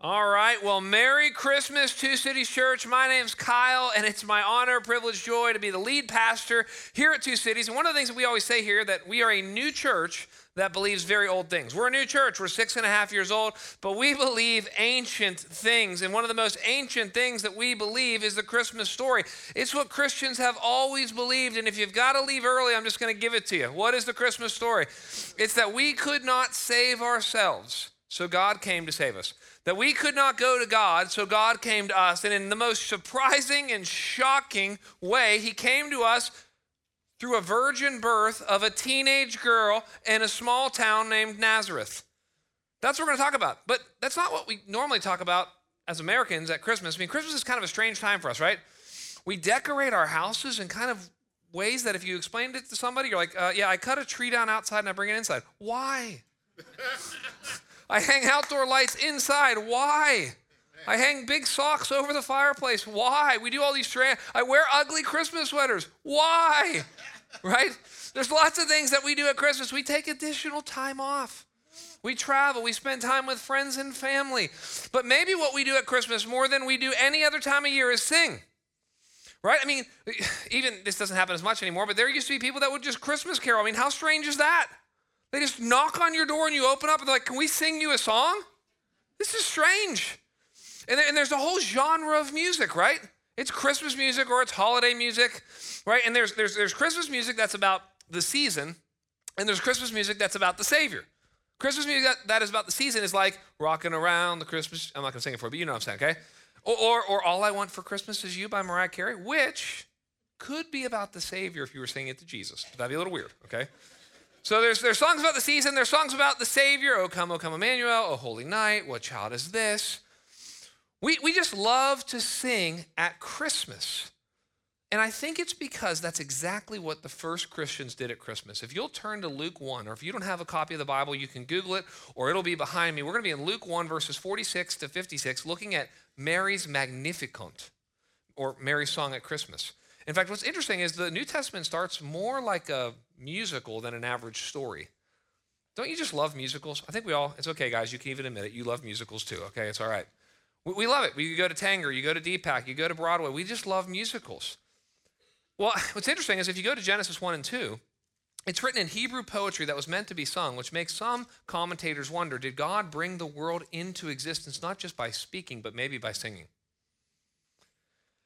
All right. Well, Merry Christmas, Two Cities Church. My name's Kyle, and it's my honor, privilege, joy to be the lead pastor here at Two Cities. And one of the things that we always say here that we are a new church that believes very old things. We're a new church. We're six and a half years old, but we believe ancient things. And one of the most ancient things that we believe is the Christmas story. It's what Christians have always believed. And if you've got to leave early, I'm just going to give it to you. What is the Christmas story? It's that we could not save ourselves, so God came to save us that we could not go to God, so God came to us. And in the most surprising and shocking way, He came to us through a virgin birth of a teenage girl in a small town named Nazareth. That's what we're going to talk about. But that's not what we normally talk about as Americans at Christmas. I mean, Christmas is kind of a strange time for us, right? We decorate our houses in kind of ways that if you explained it to somebody, you're like, uh, yeah, I cut a tree down outside and I bring it inside. Why? I hang outdoor lights inside. Why? I hang big socks over the fireplace. Why? We do all these trans. I wear ugly Christmas sweaters. Why? Right? There's lots of things that we do at Christmas. We take additional time off. We travel, we spend time with friends and family. But maybe what we do at Christmas more than we do any other time of year is sing. Right? I mean, even this doesn't happen as much anymore, but there used to be people that would just Christmas carol. I mean, how strange is that? They just knock on your door and you open up and they're like, Can we sing you a song? This is strange. And, and there's a whole genre of music, right? It's Christmas music or it's holiday music, right? And there's, there's, there's Christmas music that's about the season, and there's Christmas music that's about the Savior. Christmas music that, that is about the season is like rocking around the Christmas. I'm not gonna sing it for you, but you know what I'm saying, okay? Or, or, or All I Want for Christmas Is You by Mariah Carey, which could be about the Savior if you were singing it to Jesus. But that'd be a little weird, okay? So there's, there's songs about the season, there's songs about the Savior, O come, O come Emmanuel, O holy night, what child is this? We, we just love to sing at Christmas. And I think it's because that's exactly what the first Christians did at Christmas. If you'll turn to Luke 1, or if you don't have a copy of the Bible, you can Google it, or it'll be behind me. We're going to be in Luke 1, verses 46 to 56, looking at Mary's Magnificat, or Mary's song at Christmas. In fact, what's interesting is the New Testament starts more like a musical than an average story. Don't you just love musicals? I think we all, it's okay, guys, you can even admit it. You love musicals too, okay? It's all right. We, we love it. We go to Tanger, you go to DPAC, you go to Broadway. We just love musicals. Well, what's interesting is if you go to Genesis 1 and 2, it's written in Hebrew poetry that was meant to be sung, which makes some commentators wonder did God bring the world into existence not just by speaking, but maybe by singing?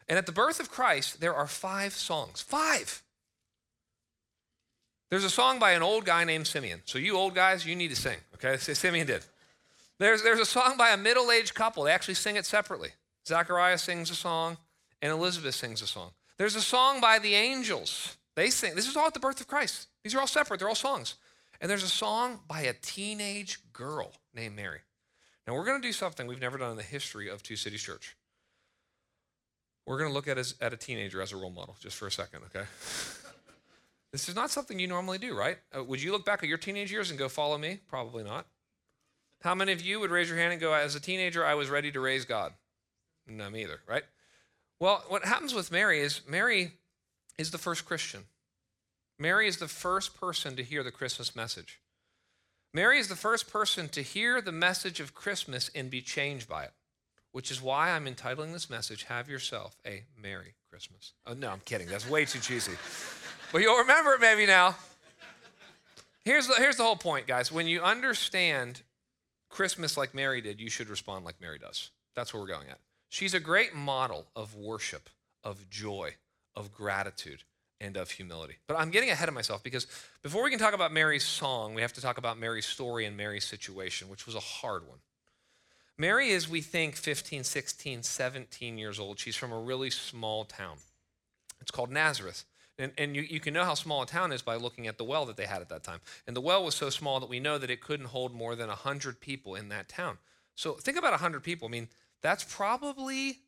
And at the birth of Christ, there are five songs. Five. There's a song by an old guy named Simeon. So, you old guys, you need to sing, okay? Simeon did. There's, there's a song by a middle aged couple. They actually sing it separately. Zachariah sings a song, and Elizabeth sings a song. There's a song by the angels. They sing. This is all at the birth of Christ. These are all separate, they're all songs. And there's a song by a teenage girl named Mary. Now, we're going to do something we've never done in the history of Two Cities Church. We're going to look at, as, at a teenager as a role model just for a second, okay? this is not something you normally do, right? Uh, would you look back at your teenage years and go, follow me? Probably not. How many of you would raise your hand and go, as a teenager, I was ready to raise God? No, me either, right? Well, what happens with Mary is Mary is the first Christian. Mary is the first person to hear the Christmas message. Mary is the first person to hear the message of Christmas and be changed by it which is why I'm entitling this message, Have Yourself a Merry Christmas. Oh, no, I'm kidding. That's way too cheesy. But you'll remember it maybe now. Here's the, here's the whole point, guys. When you understand Christmas like Mary did, you should respond like Mary does. That's where we're going at. She's a great model of worship, of joy, of gratitude, and of humility. But I'm getting ahead of myself because before we can talk about Mary's song, we have to talk about Mary's story and Mary's situation, which was a hard one. Mary is, we think, 15, 16, 17 years old. She's from a really small town. It's called Nazareth. And, and you, you can know how small a town is by looking at the well that they had at that time. And the well was so small that we know that it couldn't hold more than 100 people in that town. So think about 100 people. I mean, that's probably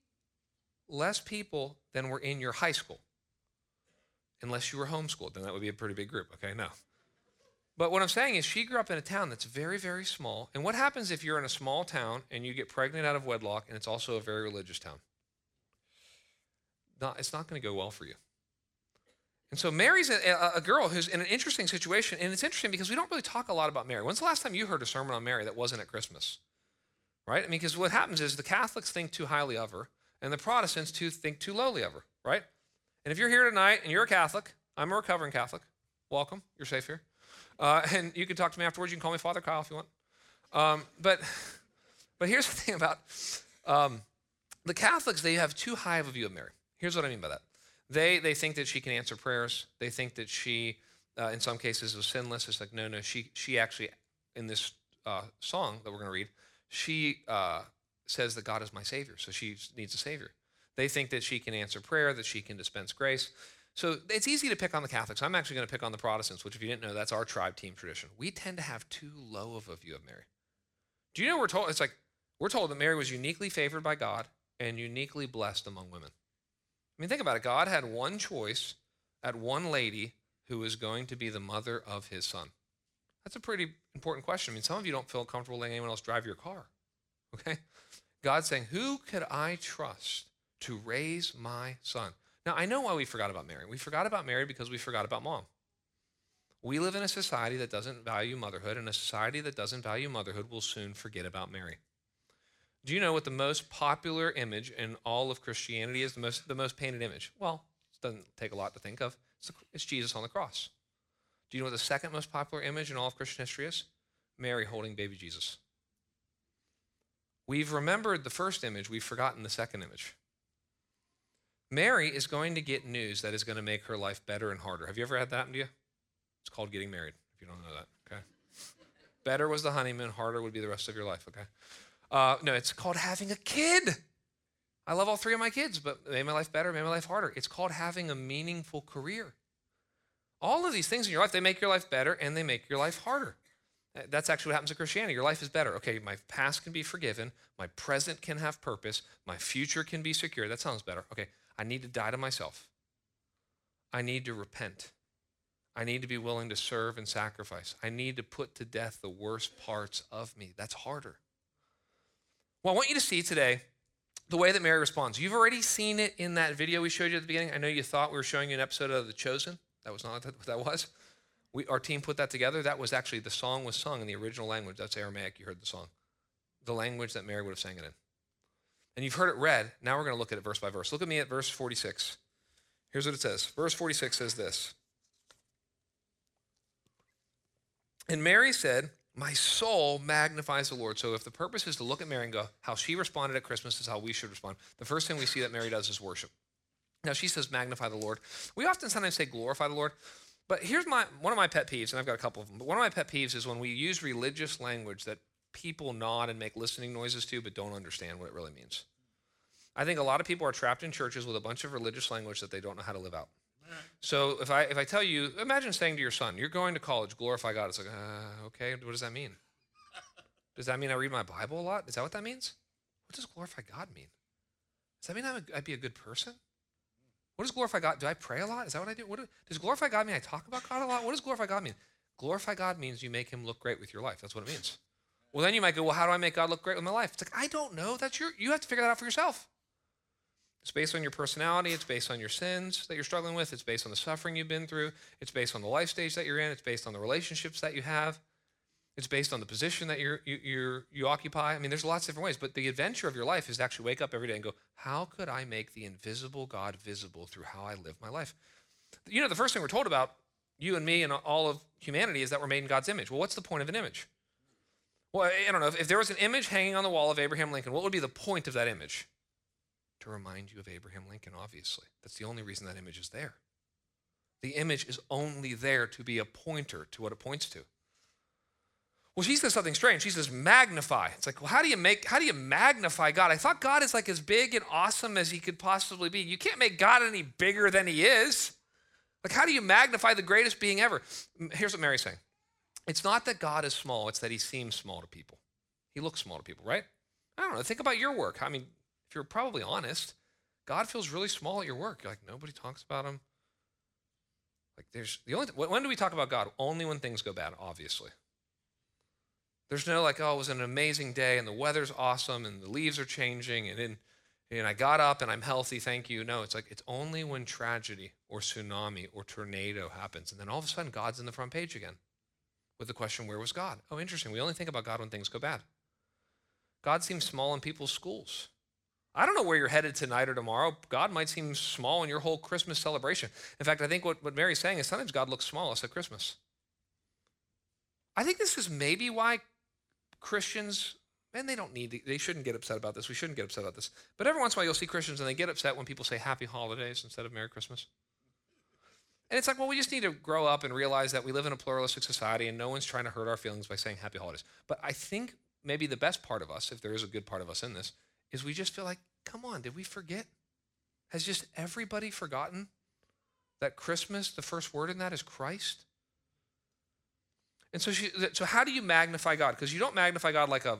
less people than were in your high school. Unless you were homeschooled, then that would be a pretty big group. Okay, no. But what I'm saying is, she grew up in a town that's very, very small. And what happens if you're in a small town and you get pregnant out of wedlock and it's also a very religious town? Not, it's not going to go well for you. And so Mary's a, a, girl who's in an interesting situation. And it's interesting because we don't really talk a lot about Mary. When's the last time you heard a sermon on Mary that wasn't at Christmas? right? I mean, because what happens is the Catholics think too highly of her, and the Protestants too think too lowly of her, right? And if you're here tonight and you're a Catholic, I'm a recovering Catholic. Welcome, you're safe here. Uh, and you can talk to me afterwards. You can call me Father Kyle if you want. Um, but, but here's the thing about um, the Catholics, they have too high of a view of Mary. Here's what I mean by that. They, they think that she can answer prayers. They think that she, uh, in some cases, is sinless. It's like, no, no, she, she actually, in this uh, song that we're going to read, she uh, says that God is my Savior, so she needs a Savior. They think that she can answer prayer, that she can dispense grace. So it's easy to pick on the Catholics. I'm actually going to pick on the Protestants, which, if you didn't know, that's our tribe team tradition. We tend to have too low of a view of Mary. Do you know we're told? It's like we're told that Mary was uniquely favored by God and uniquely blessed among women. I mean, think about it. God had one choice at one lady who was going to be the mother of his son. That's a pretty important question. I mean, some of you don't feel comfortable letting anyone else drive your car. Okay? God's saying, Who could I trust to raise my son? Now, I know why we forgot about Mary. We forgot about Mary because we forgot about mom. We live in a society that doesn't value motherhood, and a society that doesn't value motherhood will soon forget about Mary. Do you know what the most popular image in all of Christianity is? The most, the most painted image? Well, it doesn't take a lot to think of. It's, it's Jesus on the cross. Do you know what the second most popular image in all of Christian history is? Mary holding baby Jesus. We've remembered the first image, we've forgotten the second image. Mary is going to get news that is going to make her life better and harder. Have you ever had that happen to you? It's called getting married, if you don't know that, okay? better was the honeymoon, harder would be the rest of your life, okay? Uh, no, it's called having a kid. I love all three of my kids, but made my life better, made my life harder. It's called having a meaningful career. All of these things in your life, they make your life better and they make your life harder. That's actually what happens in Christianity. Your life is better. Okay, my past can be forgiven, my present can have purpose, my future can be secure. That sounds better. Okay, I need to die to myself. I need to repent. I need to be willing to serve and sacrifice. I need to put to death the worst parts of me. That's harder. Well, I want you to see today the way that Mary responds. You've already seen it in that video we showed you at the beginning. I know you thought we were showing you an episode of The Chosen. That was not what that was. We, our team put that together. That was actually the song was sung in the original language. That's Aramaic. You heard the song, the language that Mary would have sang it in. And you've heard it read. Now we're going to look at it verse by verse. Look at me at verse 46. Here's what it says. Verse 46 says this. And Mary said, My soul magnifies the Lord. So if the purpose is to look at Mary and go, how she responded at Christmas is how we should respond, the first thing we see that Mary does is worship. Now she says, magnify the Lord. We often sometimes say glorify the Lord. But here's my one of my pet peeves, and I've got a couple of them. But one of my pet peeves is when we use religious language that people nod and make listening noises to, but don't understand what it really means. I think a lot of people are trapped in churches with a bunch of religious language that they don't know how to live out. So if I if I tell you, imagine saying to your son, "You're going to college, glorify God." It's like, uh, okay, what does that mean? Does that mean I read my Bible a lot? Is that what that means? What does glorify God mean? Does that mean I'd be a good person? What does glorify God? Do I pray a lot? Is that what I do? What do, does glorify God mean I talk about God a lot? What does glorify God mean? Glorify God means you make him look great with your life. That's what it means. Well, then you might go, well, how do I make God look great with my life? It's like, I don't know. That's your, you have to figure that out for yourself. It's based on your personality. It's based on your sins that you're struggling with. It's based on the suffering you've been through. It's based on the life stage that you're in. It's based on the relationships that you have. It's based on the position that you're, you, you're, you occupy. I mean, there's lots of different ways, but the adventure of your life is to actually wake up every day and go, how could I make the invisible God visible through how I live my life? You know, the first thing we're told about you and me and all of humanity is that we're made in God's image. Well, what's the point of an image? Well, I don't know. If there was an image hanging on the wall of Abraham Lincoln, what would be the point of that image? To remind you of Abraham Lincoln, obviously. That's the only reason that image is there. The image is only there to be a pointer to what it points to. Well, she says something strange. She says magnify. It's like, well, how do you make how do you magnify God? I thought God is like as big and awesome as he could possibly be. You can't make God any bigger than he is. Like, how do you magnify the greatest being ever? Here's what Mary's saying. It's not that God is small, it's that he seems small to people. He looks small to people, right? I don't know. Think about your work. I mean, if you're probably honest, God feels really small at your work. You're like, nobody talks about him. Like, there's the only, when do we talk about God? Only when things go bad, obviously. There's no like, oh, it was an amazing day and the weather's awesome and the leaves are changing and, in, and I got up and I'm healthy, thank you. No, it's like it's only when tragedy or tsunami or tornado happens. And then all of a sudden, God's in the front page again with the question, where was God? Oh, interesting. We only think about God when things go bad. God seems small in people's schools. I don't know where you're headed tonight or tomorrow. God might seem small in your whole Christmas celebration. In fact, I think what, what Mary's saying is sometimes God looks smallest at Christmas. I think this is maybe why Christians, and they don't need to, they shouldn't get upset about this. We shouldn't get upset about this. But every once in a while you'll see Christians and they get upset when people say happy holidays instead of Merry Christmas. And it's like, well, we just need to grow up and realize that we live in a pluralistic society and no one's trying to hurt our feelings by saying happy holidays. But I think maybe the best part of us, if there is a good part of us in this, is we just feel like, come on, did we forget? Has just everybody forgotten that Christmas, the first word in that is Christ? And so, she, so how do you magnify God? Because you don't magnify God like a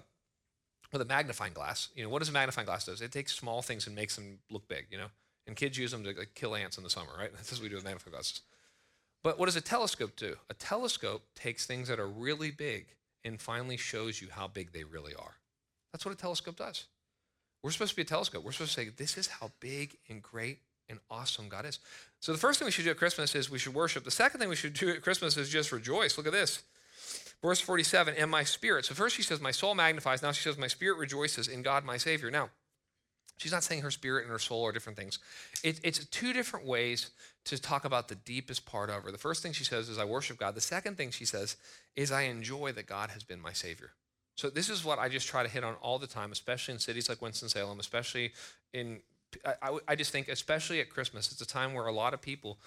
with a magnifying glass. You know what does a magnifying glass does? It takes small things and makes them look big. You know, and kids use them to like, kill ants in the summer, right? That's what we do with magnifying glasses. But what does a telescope do? A telescope takes things that are really big and finally shows you how big they really are. That's what a telescope does. We're supposed to be a telescope. We're supposed to say, this is how big and great and awesome God is. So the first thing we should do at Christmas is we should worship. The second thing we should do at Christmas is just rejoice. Look at this. Verse 47, and my spirit. So first she says, my soul magnifies. Now she says, my spirit rejoices in God my Savior. Now, she's not saying her spirit and her soul are different things. It, it's two different ways to talk about the deepest part of her. The first thing she says is, I worship God. The second thing she says is, I enjoy that God has been my Savior. So this is what I just try to hit on all the time, especially in cities like Winston-Salem, especially in, I, I just think, especially at Christmas, it's a time where a lot of people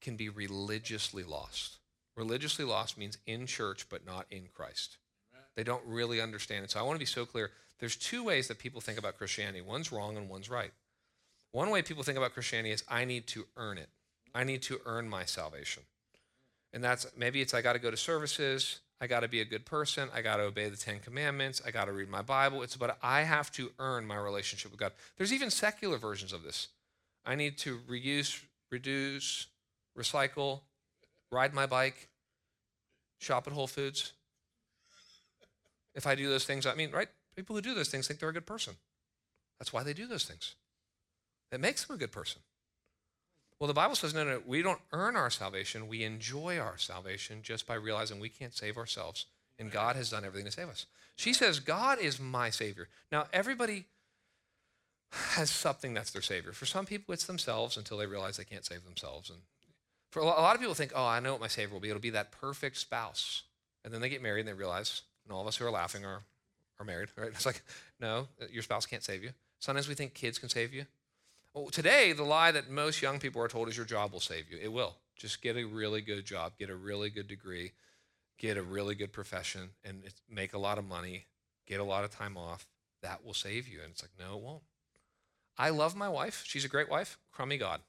can be religiously lost. Religiously lost means in church, but not in Christ. They don't really understand it. So I want to be so clear. There's two ways that people think about Christianity. One's wrong and one's right. One way people think about Christianity is I need to earn it. I need to earn my salvation. And that's maybe it's I got to go to services, I got to be a good person. I got to obey the Ten Commandments. I got to read my Bible. It's about I have to earn my relationship with God. There's even secular versions of this. I need to reuse, reduce, recycle, ride my bike, shop at Whole Foods. If I do those things, I mean, right? People who do those things think they're a good person. That's why they do those things. It makes them a good person. Well, the Bible says, no, no, we don't earn our salvation. We enjoy our salvation just by realizing we can't save ourselves, and God has done everything to save us. She says, God is my Savior. Now, everybody has something that's their Savior. For some people, it's themselves until they realize they can't save themselves. And for a lot of people think, oh, I know what my Savior will be. It'll be that perfect spouse. And then they get married and they realize, and all of us who are laughing are, are married, right? It's like, no, uh, your spouse can't save you. Sometimes we think kids can save you. Well, today, the lie that most young people are told is your job will save you. It will. Just get a really good job, get a really good degree, get a really good profession, and make a lot of money, get a lot of time off. That will save you. And it's like, no, it won't. I love my wife. She's a great wife. Crummy God.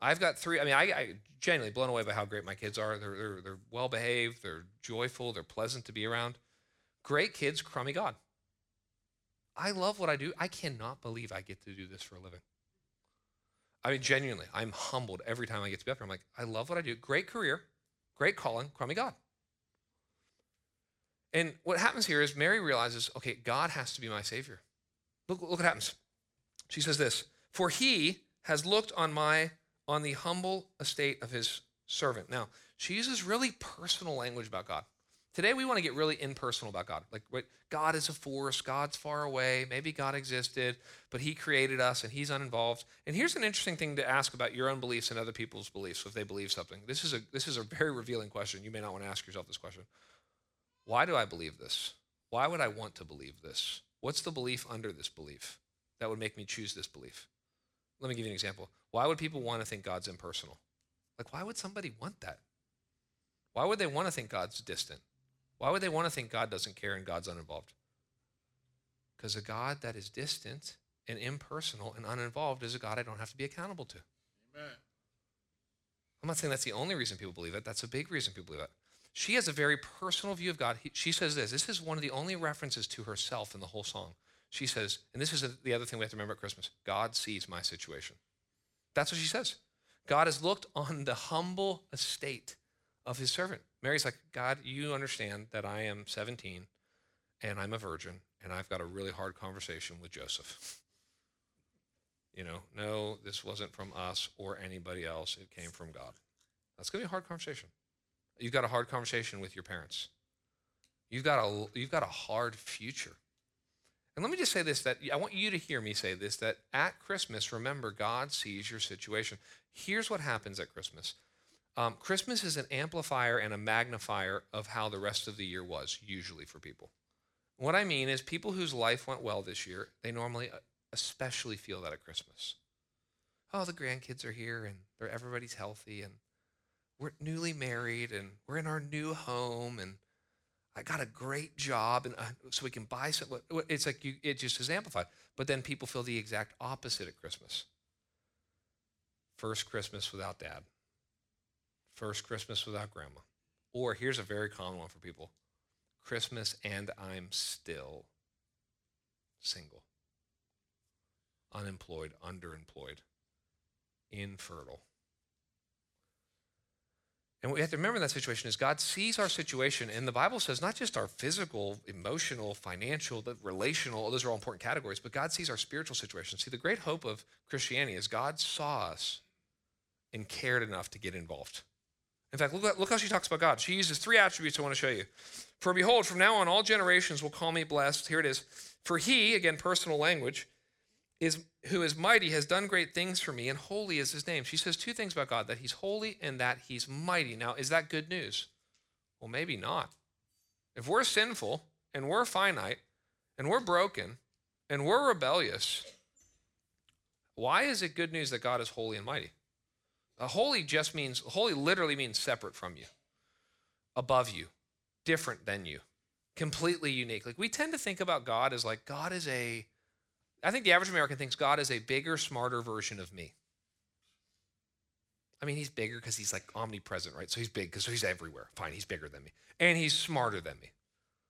I've got three. I mean, I, I genuinely blown away by how great my kids are. They're, they're, they're well behaved, they're joyful, they're pleasant to be around. Great kids, crummy God. I love what I do. I cannot believe I get to do this for a living. I mean, genuinely, I'm humbled every time I get to be up here. I'm like, I love what I do. Great career, great calling, crummy God. And what happens here is Mary realizes, okay, God has to be my Savior. Look, look what happens. She says this For he has looked on my on the humble estate of his servant. Now, she uses really personal language about God. Today, we want to get really impersonal about God. Like, God is a force, God's far away, maybe God existed, but He created us and He's uninvolved. And here's an interesting thing to ask about your own beliefs and other people's beliefs if they believe something. This is a, this is a very revealing question. You may not want to ask yourself this question Why do I believe this? Why would I want to believe this? What's the belief under this belief that would make me choose this belief? Let me give you an example. Why would people want to think God's impersonal? Like, why would somebody want that? Why would they want to think God's distant? Why would they want to think God doesn't care and God's uninvolved? Because a God that is distant and impersonal and uninvolved is a God I don't have to be accountable to. Amen. I'm not saying that's the only reason people believe that. That's a big reason people believe that. She has a very personal view of God. She says this. This is one of the only references to herself in the whole song. She says, and this is the other thing we have to remember at Christmas God sees my situation. That's what she says. God has looked on the humble estate of his servant. Mary's like, God, you understand that I am 17 and I'm a virgin and I've got a really hard conversation with Joseph. You know, no, this wasn't from us or anybody else. It came from God. That's going to be a hard conversation. You've got a hard conversation with your parents. You've got a, you've got a hard future. And let me just say this that I want you to hear me say this that at Christmas, remember, God sees your situation. Here's what happens at Christmas um, Christmas is an amplifier and a magnifier of how the rest of the year was, usually for people. What I mean is, people whose life went well this year, they normally uh, especially feel that at Christmas. Oh, the grandkids are here and everybody's healthy and we're newly married and we're in our new home and I got a great job and uh, so we can buy some. It's like you, it just is amplified. But then people feel the exact opposite at Christmas. First Christmas without dad. First Christmas without grandma. Or here's a very common one for people Christmas and I'm still single, unemployed, underemployed, infertile. And what we have to remember in that situation is God sees our situation, and the Bible says not just our physical, emotional, financial, the relational, oh, those are all important categories, but God sees our spiritual situation. See, the great hope of Christianity is God saw us and cared enough to get involved. In fact, look, look how she talks about God. She uses three attributes I want to show you. For behold, from now on, all generations will call me blessed. Here it is. For he, again, personal language, is who is mighty has done great things for me, and holy is his name. She says two things about God that he's holy and that he's mighty. Now, is that good news? Well, maybe not. If we're sinful and we're finite and we're broken and we're rebellious, why is it good news that God is holy and mighty? Holy just means, holy literally means separate from you, above you, different than you, completely unique. Like we tend to think about God as like, God is a, I think the average American thinks God is a bigger, smarter version of me. I mean, he's bigger because he's like omnipresent, right? So he's big because he's everywhere. Fine, he's bigger than me. And he's smarter than me.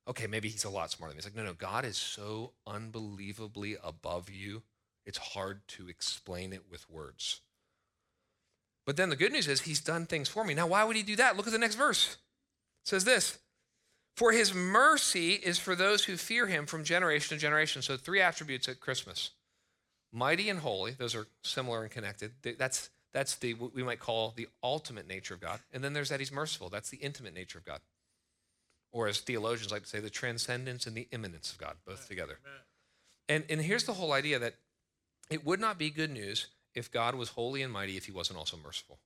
Okay, maybe he's a lot smarter than me. It's like, no, no, God is so unbelievably above you, it's hard to explain it with words. But then the good news is he's done things for me. Now, why would he do that? Look at the next verse. It says this For his mercy is for those who fear him from generation to generation. So, three attributes at Christmas mighty and holy, those are similar and connected. That's, that's the what we might call the ultimate nature of God. And then there's that he's merciful. That's the intimate nature of God. Or as theologians like to say, the transcendence and the immanence of God, both together. And, and here's the whole idea that it would not be good news if God was holy and mighty if he wasn't also merciful.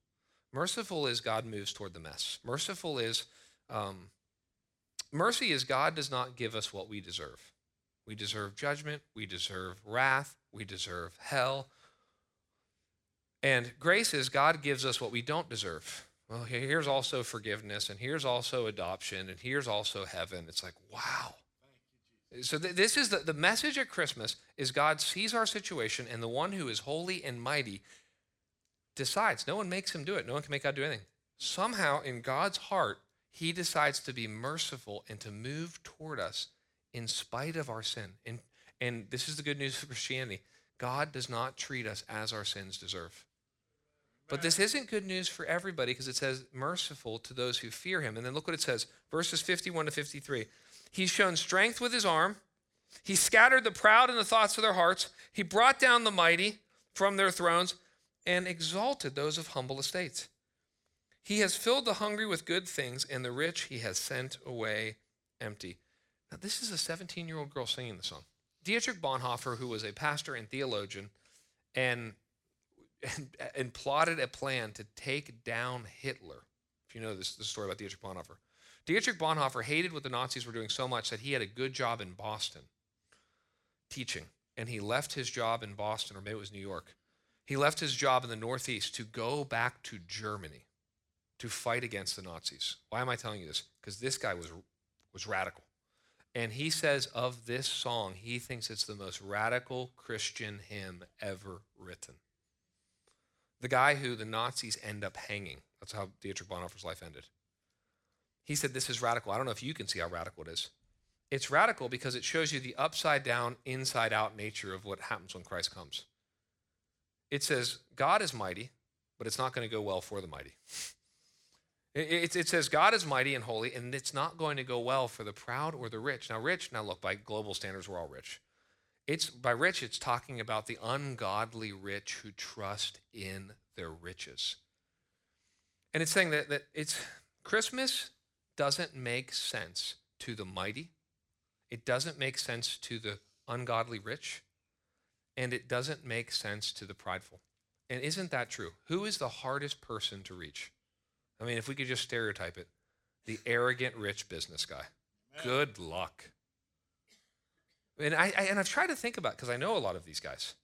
Merciful is God moves toward the mess. Merciful is, um, mercy is God does not give us what we deserve. We deserve judgment, we deserve wrath, we deserve hell. And grace is God gives us what we don't deserve. Well, here's also forgiveness, and here's also adoption, and here's also heaven. It's like, wow. So th- this is the, the message at Christmas is God sees our situation and the one who is holy and mighty decides. No one makes him do it. No one can make God do anything. Somehow in God's heart, he decides to be merciful and to move toward us in spite of our sin. And, and this is the good news for Christianity. God does not treat us as our sins deserve. But this isn't good news for everybody because it says merciful to those who fear him. And then look what it says verses 51 to 53. He's shown strength with his arm. He scattered the proud in the thoughts of their hearts. He brought down the mighty from their thrones and exalted those of humble estates. He has filled the hungry with good things, and the rich he has sent away empty. Now, this is a 17 year old girl singing the song. Dietrich Bonhoeffer, who was a pastor and theologian, and, and, and plotted a plan to take down Hitler. If you know this, this story about Dietrich Bonhoeffer. Dietrich Bonhoeffer hated what the Nazis were doing so much that he had a good job in Boston teaching. And he left his job in Boston, or maybe it was New York. He left his job in the Northeast to go back to Germany to fight against the Nazis. Why am I telling you this? Because this guy was, was radical. And he says of this song, he thinks it's the most radical Christian hymn ever written. The guy who the Nazis end up hanging. That's how Dietrich Bonhoeffer's life ended. He said, This is radical. I don't know if you can see how radical it is. It's radical because it shows you the upside down, inside out nature of what happens when Christ comes. It says, God is mighty, but it's not going to go well for the mighty. It, it, says God is mighty and holy, and it's not going to go well for the proud or the rich. Now, rich, now look, by global standards, we're all rich. It's by rich, it's talking about the ungodly rich who trust in their riches. And it's saying that, that it's Christmas doesn't make sense to the mighty, it doesn't make sense to the ungodly rich, and it doesn't make sense to the prideful. And isn't that true? Who is the hardest person to reach? I mean, if we could just stereotype it, the arrogant rich business guy. Amen. Good luck. And I, I, and I've tried to think about because I know a lot of these guys.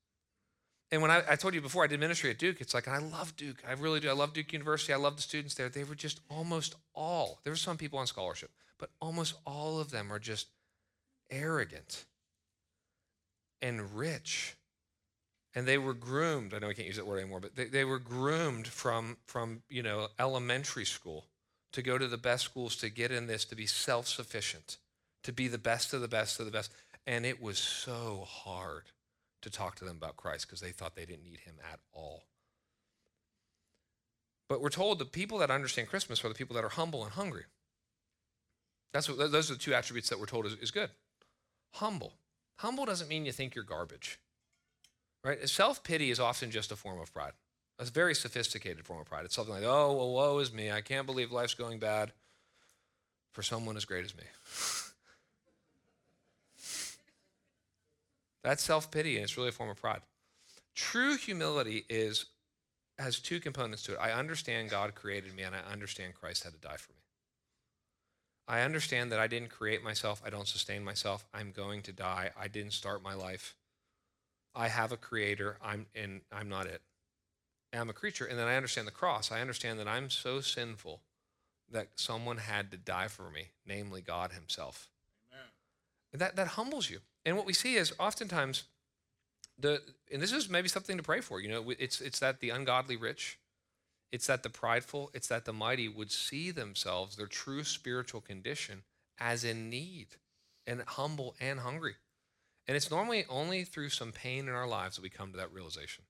And when I, I, told you before I did ministry at Duke, it's like I love Duke. I really do. I love Duke University. I love the students there. They were just almost all. There were some people on scholarship, but almost all of them are just arrogant and rich and they were groomed i know we can't use that word anymore but they, they were groomed from from you know elementary school to go to the best schools to get in this to be self-sufficient to be the best of the best of the best and it was so hard to talk to them about christ because they thought they didn't need him at all but we're told the people that understand christmas are the people that are humble and hungry that's what those are the two attributes that we're told is, is good humble humble doesn't mean you think you're garbage Right? Self pity is often just a form of pride. A very sophisticated form of pride. It's something like, oh, well, woe is me. I can't believe life's going bad for someone as great as me. That's self pity, and it's really a form of pride. True humility is has two components to it. I understand God created me, and I understand Christ had to die for me. I understand that I didn't create myself, I don't sustain myself, I'm going to die, I didn't start my life. I have a creator, I'm, and I'm not it. I'm a creature. And then I understand the cross. I understand that I'm so sinful that someone had to die for me, namely God Himself. Amen. That, that humbles you. And what we see is oftentimes, the, and this is maybe something to pray for, you know, it's, it's that the ungodly rich, it's that the prideful, it's that the mighty would see themselves, their true spiritual condition, as in need and humble and hungry. And it's normally only through some pain in our lives that we come to that realization.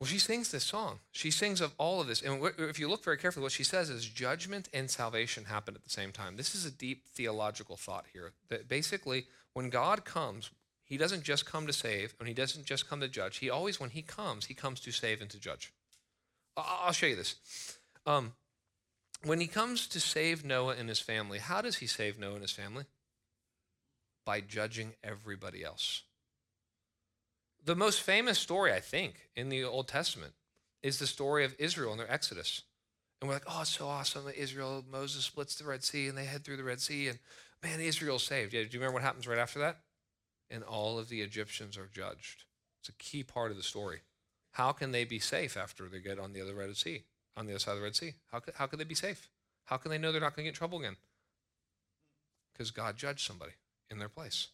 Well, she sings this song. She sings of all of this. And if you look very carefully, what she says is judgment and salvation happen at the same time. This is a deep theological thought here. That basically, when God comes, he doesn't just come to save, and he doesn't just come to judge. He always, when he comes, he comes to save and to judge. I'll show you this. Um, when he comes to save Noah and his family, how does he save Noah and his family? by judging everybody else. The most famous story, I think, in the Old Testament is the story of Israel and their Exodus. And we're like, oh, it's so awesome. Israel, Moses splits the Red Sea and they head through the Red Sea and man, Israel's saved. Yeah, do you remember what happens right after that? And all of the Egyptians are judged. It's a key part of the story. How can they be safe after they get on the other Red Sea, on the other side of the Red Sea? How could, how could they be safe? How can they know they're not going to get in trouble again? Because God judged somebody in their place.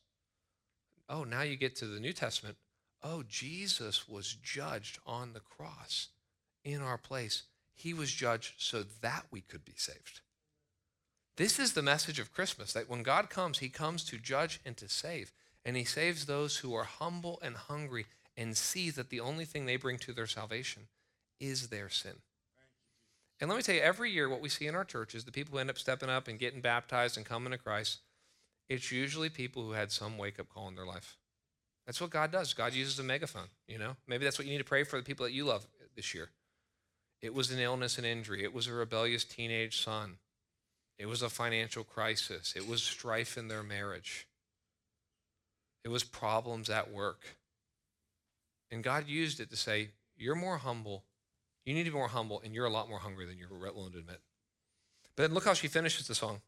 Oh, now you get to the New Testament. Oh, Jesus was judged on the cross in our place. He was judged so that we could be saved. This is the message of Christmas that when God comes, he comes to judge and to save. And he saves those who are humble and hungry and see that the only thing they bring to their salvation is their sin. And let me tell you, every year, what we see in our church is the people who end up stepping up and getting baptized and coming to Christ it's usually people who had some wake up call in their life. That's what God does. God uses a megaphone, you know? Maybe that's what you need to pray for the people that you love this year. It was an illness and injury, it was a rebellious teenage son, it was a financial crisis, it was strife in their marriage, it was problems at work. And God used it to say, You're more humble. You need to be more humble, and you're a lot more hungry than you're willing to admit. But then look how she finishes the song.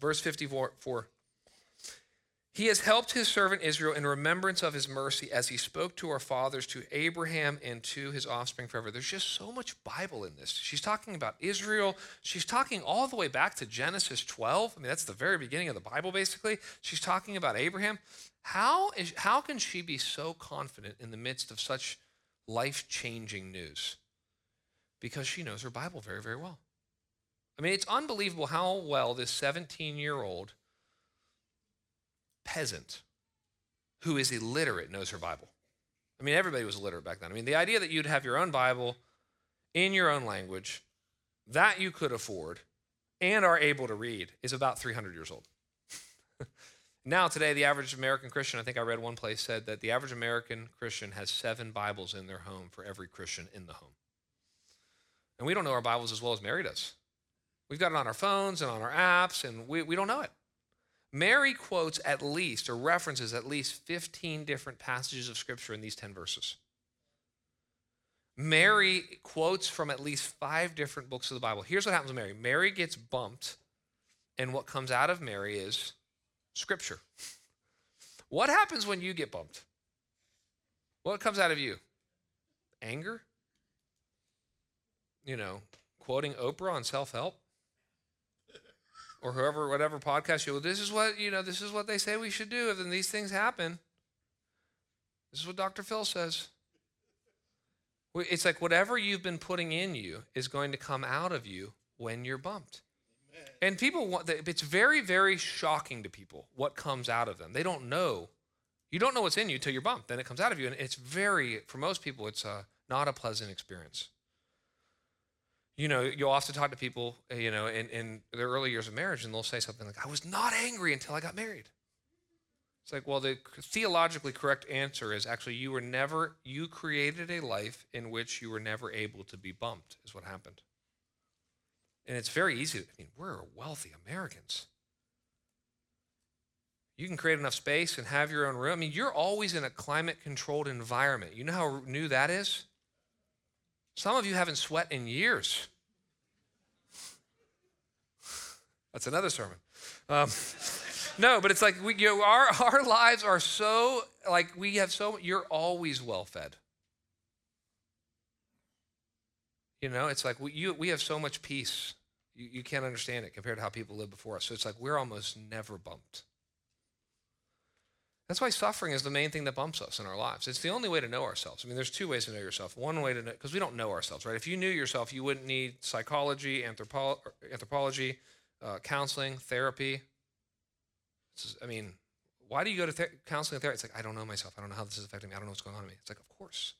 Verse 54 he has helped his servant Israel in remembrance of his mercy as he spoke to our fathers, to Abraham, and to his offspring forever. There's just so much Bible in this. She's talking about Israel. She's talking all the way back to Genesis 12. I mean, that's the very beginning of the Bible, basically. She's talking about Abraham. How, is, how can she be so confident in the midst of such life changing news? Because she knows her Bible very, very well. I mean, it's unbelievable how well this 17 year old peasant who is illiterate knows her Bible. I mean, everybody was illiterate back then. I mean, the idea that you'd have your own Bible in your own language that you could afford and are able to read is about 300 years old. now, today, the average American Christian, I think I read one place, said that the average American Christian has seven Bibles in their home for every Christian in the home. And we don't know our Bibles as well as Mary does. We've got it on our phones and on our apps, and we, we don't know it. Mary quotes at least or references at least 15 different passages of scripture in these 10 verses. Mary quotes from at least five different books of the Bible. Here's what happens with Mary Mary gets bumped, and what comes out of Mary is scripture. What happens when you get bumped? What comes out of you? Anger? You know, quoting Oprah on self help? Or whoever, whatever podcast you, well, this is what, you know, this is what they say we should do if then these things happen. This is what Dr. Phil says. It's like whatever you've been putting in you is going to come out of you when you're bumped. Amen. And people want, that. it's very, very shocking to people what comes out of them. They don't know. You don't know what's in you until you're bumped. Then it comes out of you. And it's very, for most people, it's a, not a pleasant experience you know, you'll often talk to people, uh, you know, in, in their early years of marriage, and they'll say something like, I was not angry until I got married. It's like, well, the theologically correct answer is actually you were never, you created a life in which you were never able to be bumped, is what happened. And it's very easy. I mean, we're wealthy Americans. You can create enough space and have your own room. I mean, you're always in a climate controlled environment. You know how new that is? Some of you haven't sweat in years. That's another sermon. Um, no, but it's like we, you know, our, our lives are so, like, we have so, you're always well fed. You know, it's like we, you, we have so much peace. You, you can't understand it compared to how people live before us. So it's like we're almost never bumped. That's why suffering is the main thing that bumps us in our lives. It's the only way to know ourselves. I mean, there's two ways to know yourself. One way to know, because we don't know ourselves, right? If you knew yourself, you wouldn't need psychology, anthropo- anthropology, uh, counseling, therapy. Is, I mean, why do you go to counseling and therapy? It's like, I don't know myself. I don't know how this is affecting me. I don't know what's going on in me. It's like, of course.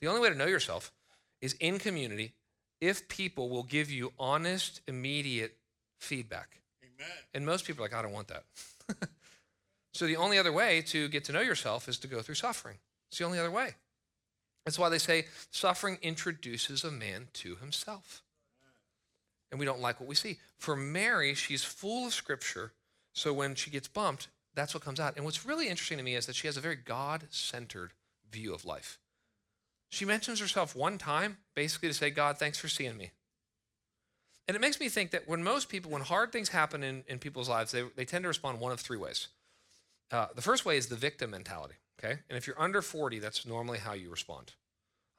The only way to know yourself is in community if people will give you honest, immediate feedback. Amen. And most people are like, I don't want that. So the only other way to get to know yourself is to go through suffering. It's the only other way. That's why they say suffering introduces a man to himself. And we don't like what we see. For Mary, she's full of scripture. So when she gets bumped, that's what comes out. And what's really interesting to me is that she has a very God centered view of life. She mentions herself one time, basically to say, God, thanks for seeing me. And it makes me think that when most people, when hard things happen in, in people's lives, they, they tend to respond one of three ways. Uh, the first way is the victim mentality, okay? And if you're under 40, that's normally how you respond.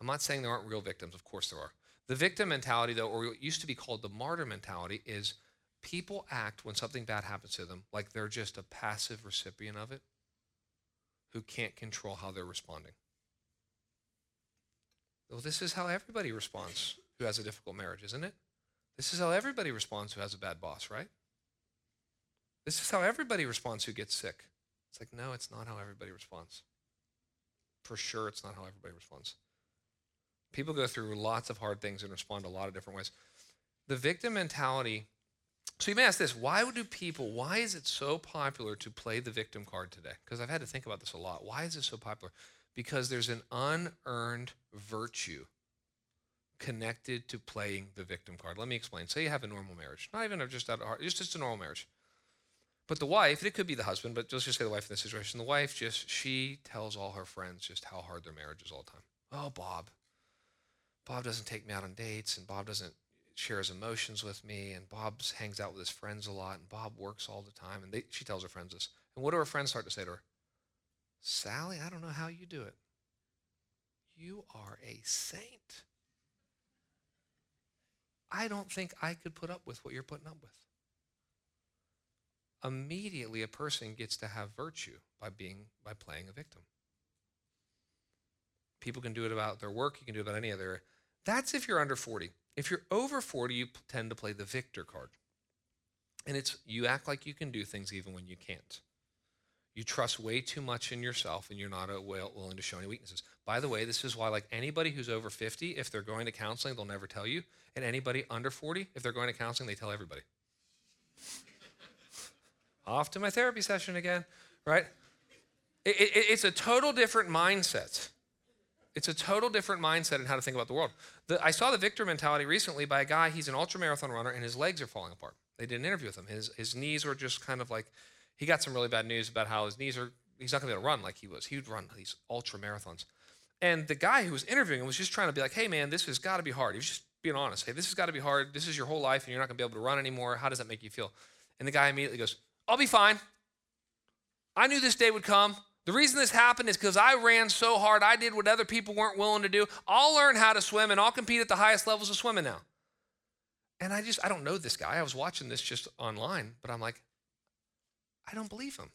I'm not saying there aren't real victims, of course there are. The victim mentality, though, or what used to be called the martyr mentality, is people act when something bad happens to them like they're just a passive recipient of it who can't control how they're responding. Well, this is how everybody responds who has a difficult marriage, isn't it? This is how everybody responds who has a bad boss, right? This is how everybody responds who gets sick. It's like, no, it's not how everybody responds. For sure, it's not how everybody responds. People go through lots of hard things and respond a lot of different ways. The victim mentality. So you may ask this why do people, why is it so popular to play the victim card today? Because I've had to think about this a lot. Why is it so popular? Because there's an unearned virtue connected to playing the victim card. Let me explain. Say you have a normal marriage, not even just out of heart, just, just a normal marriage. But the wife, it could be the husband, but let's just say the wife in this situation. The wife just, she tells all her friends just how hard their marriage is all the time. Oh, Bob. Bob doesn't take me out on dates, and Bob doesn't share his emotions with me, and Bob hangs out with his friends a lot, and Bob works all the time. And they, she tells her friends this. And what do her friends start to say to her? Sally, I don't know how you do it. You are a saint. I don't think I could put up with what you're putting up with immediately a person gets to have virtue by being by playing a victim. People can do it about their work, you can do it about any other. That's if you're under 40. If you're over 40, you tend to play the victor card. And it's you act like you can do things even when you can't. You trust way too much in yourself and you're not uh, willing to show any weaknesses. By the way, this is why like anybody who's over 50, if they're going to counseling, they'll never tell you. And anybody under 40, if they're going to counseling, they tell everybody off to my therapy session again, right? It, it, it's a total different mindset. It's a total different mindset in how to think about the world. The, I saw the victor mentality recently by a guy, he's an ultra marathon runner, and his legs are falling apart. They did an interview with him. His, his knees were just kind of like, he got some really bad news about how his knees are, he's not gonna be able to run like he was. He would run these ultra marathons. And the guy who was interviewing him was just trying to be like, hey man, this has gotta be hard. He was just being honest. Hey, this has gotta be hard. This is your whole life and you're not gonna be able to run anymore. How does that make you feel? And the guy immediately goes, I'll be fine. I knew this day would come. The reason this happened is because I ran so hard, I did what other people weren't willing to do. I'll learn how to swim and I'll compete at the highest levels of swimming now. And I just, I don't know this guy. I was watching this just online, but I'm like, I don't believe him.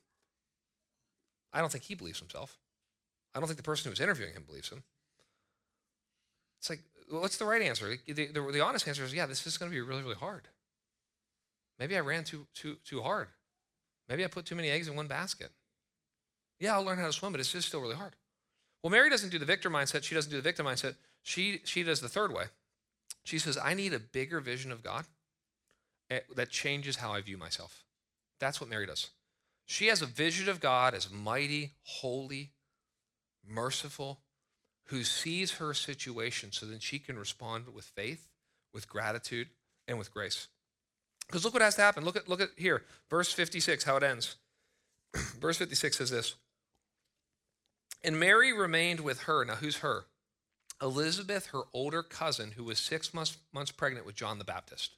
I don't think he believes himself. I don't think the person who was interviewing him believes him. It's like, what's the right answer? The, the, the honest answer is, yeah, this is going to be really, really hard. Maybe I ran too, too, too hard. Maybe I put too many eggs in one basket. Yeah, I'll learn how to swim, but it's just still really hard. Well, Mary doesn't do the victor mindset. She doesn't do the victim mindset. She, she does the third way. She says, I need a bigger vision of God eh, that changes how I view myself. That's what Mary does. She has a vision of God as mighty, holy, merciful, who sees her situation so then she can respond with faith, with gratitude, and with grace. Because look what has to happen. Look at, look at here, verse 56, how it ends. verse 56 says this And Mary remained with her. Now, who's her? Elizabeth, her older cousin, who was six months, months pregnant with John the Baptist.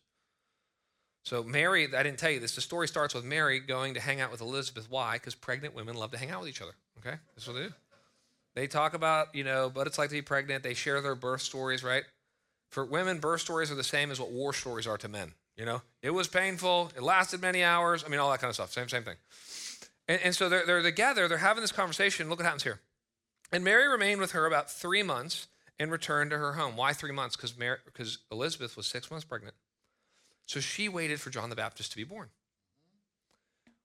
So, Mary, I didn't tell you this. The story starts with Mary going to hang out with Elizabeth. Why? Because pregnant women love to hang out with each other. Okay? That's what they do. They talk about, you know, what it's like to be pregnant. They share their birth stories, right? For women, birth stories are the same as what war stories are to men. You know, it was painful. It lasted many hours. I mean, all that kind of stuff. Same, same thing. And, and so they're, they're together. They're having this conversation. Look what happens here. And Mary remained with her about three months and returned to her home. Why three months? Because Mary, because Elizabeth was six months pregnant. So she waited for John the Baptist to be born.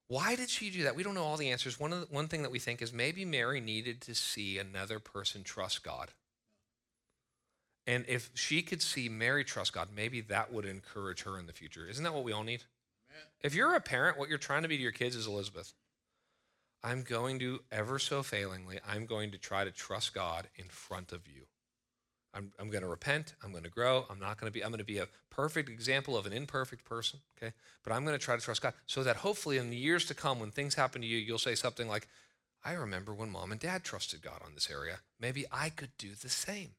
Why did she do that? We don't know all the answers. One, of the, one thing that we think is maybe Mary needed to see another person trust God. And if she could see Mary trust God, maybe that would encourage her in the future. Isn't that what we all need? Amen. If you're a parent, what you're trying to be to your kids is Elizabeth. I'm going to, ever so failingly, I'm going to try to trust God in front of you. I'm, I'm going to repent. I'm going to grow. I'm not going to be, I'm going to be a perfect example of an imperfect person, okay? But I'm going to try to trust God so that hopefully in the years to come, when things happen to you, you'll say something like, I remember when mom and dad trusted God on this area. Maybe I could do the same.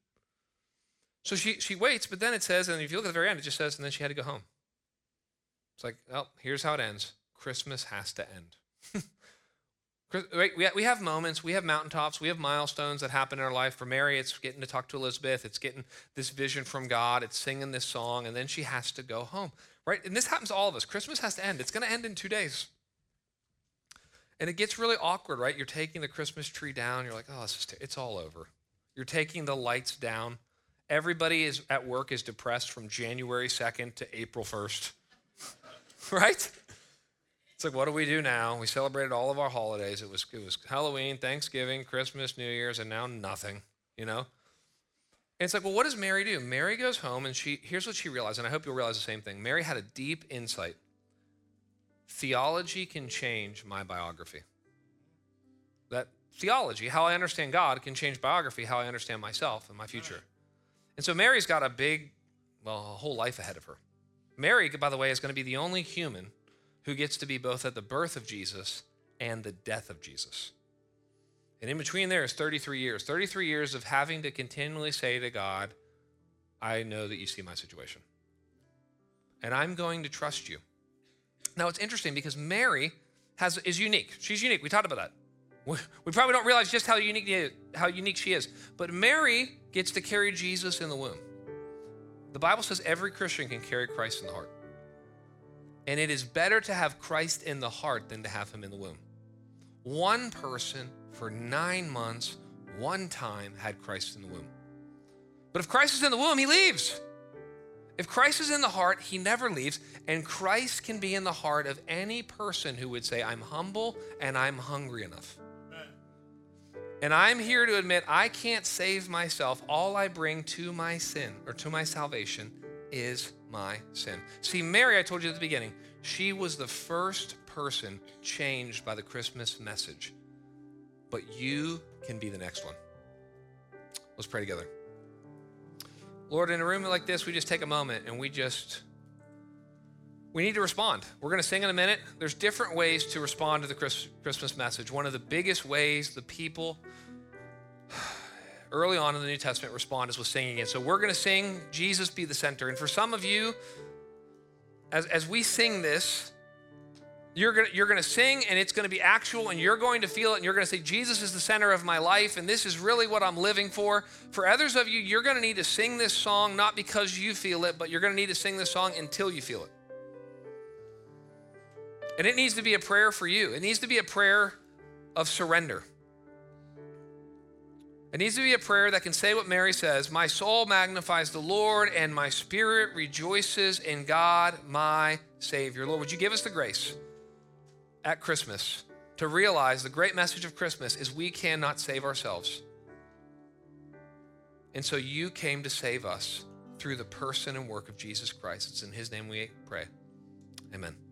So she, she waits, but then it says, and if you look at the very end, it just says, and then she had to go home. It's like, well, here's how it ends Christmas has to end. We have moments, we have mountaintops, we have milestones that happen in our life. For Mary, it's getting to talk to Elizabeth, it's getting this vision from God, it's singing this song, and then she has to go home, right? And this happens to all of us. Christmas has to end. It's going to end in two days. And it gets really awkward, right? You're taking the Christmas tree down, you're like, oh, it's, it's all over. You're taking the lights down. Everybody is at work is depressed from January 2nd to April 1st, right? It's like, what do we do now? We celebrated all of our holidays. It was, it was Halloween, Thanksgiving, Christmas, New Year's, and now nothing, you know? And it's like, well, what does Mary do? Mary goes home and she, here's what she realized, and I hope you'll realize the same thing. Mary had a deep insight. Theology can change my biography. That theology, how I understand God, can change biography, how I understand myself and my future. And so Mary's got a big, well, a whole life ahead of her. Mary, by the way, is going to be the only human who gets to be both at the birth of Jesus and the death of Jesus. And in between there is 33 years 33 years of having to continually say to God, I know that you see my situation. And I'm going to trust you. Now it's interesting because Mary has, is unique. She's unique. We talked about that. We probably don't realize just how unique, how unique she is. But Mary gets to carry Jesus in the womb. The Bible says every Christian can carry Christ in the heart. And it is better to have Christ in the heart than to have him in the womb. One person for nine months, one time, had Christ in the womb. But if Christ is in the womb, he leaves. If Christ is in the heart, he never leaves. And Christ can be in the heart of any person who would say, I'm humble and I'm hungry enough. And I'm here to admit I can't save myself. All I bring to my sin or to my salvation is my sin. See, Mary, I told you at the beginning, she was the first person changed by the Christmas message. But you can be the next one. Let's pray together. Lord, in a room like this, we just take a moment and we just we need to respond. We're going to sing in a minute. There's different ways to respond to the Christmas message. One of the biggest ways the people early on in the New Testament respond is with singing it. So we're going to sing Jesus be the center. And for some of you, as, as we sing this, you're going you're gonna sing and it's going to be actual and you're going to feel it and you're going to say, Jesus is the center of my life and this is really what I'm living for. For others of you, you're going to need to sing this song not because you feel it, but you're going to need to sing this song until you feel it. And it needs to be a prayer for you. It needs to be a prayer of surrender. It needs to be a prayer that can say what Mary says My soul magnifies the Lord, and my spirit rejoices in God, my Savior. Lord, would you give us the grace at Christmas to realize the great message of Christmas is we cannot save ourselves. And so you came to save us through the person and work of Jesus Christ. It's in his name we pray. Amen.